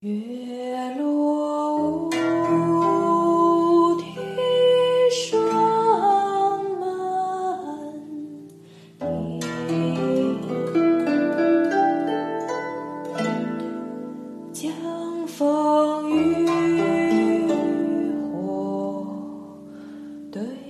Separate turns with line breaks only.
月落乌啼霜满天江枫渔火对。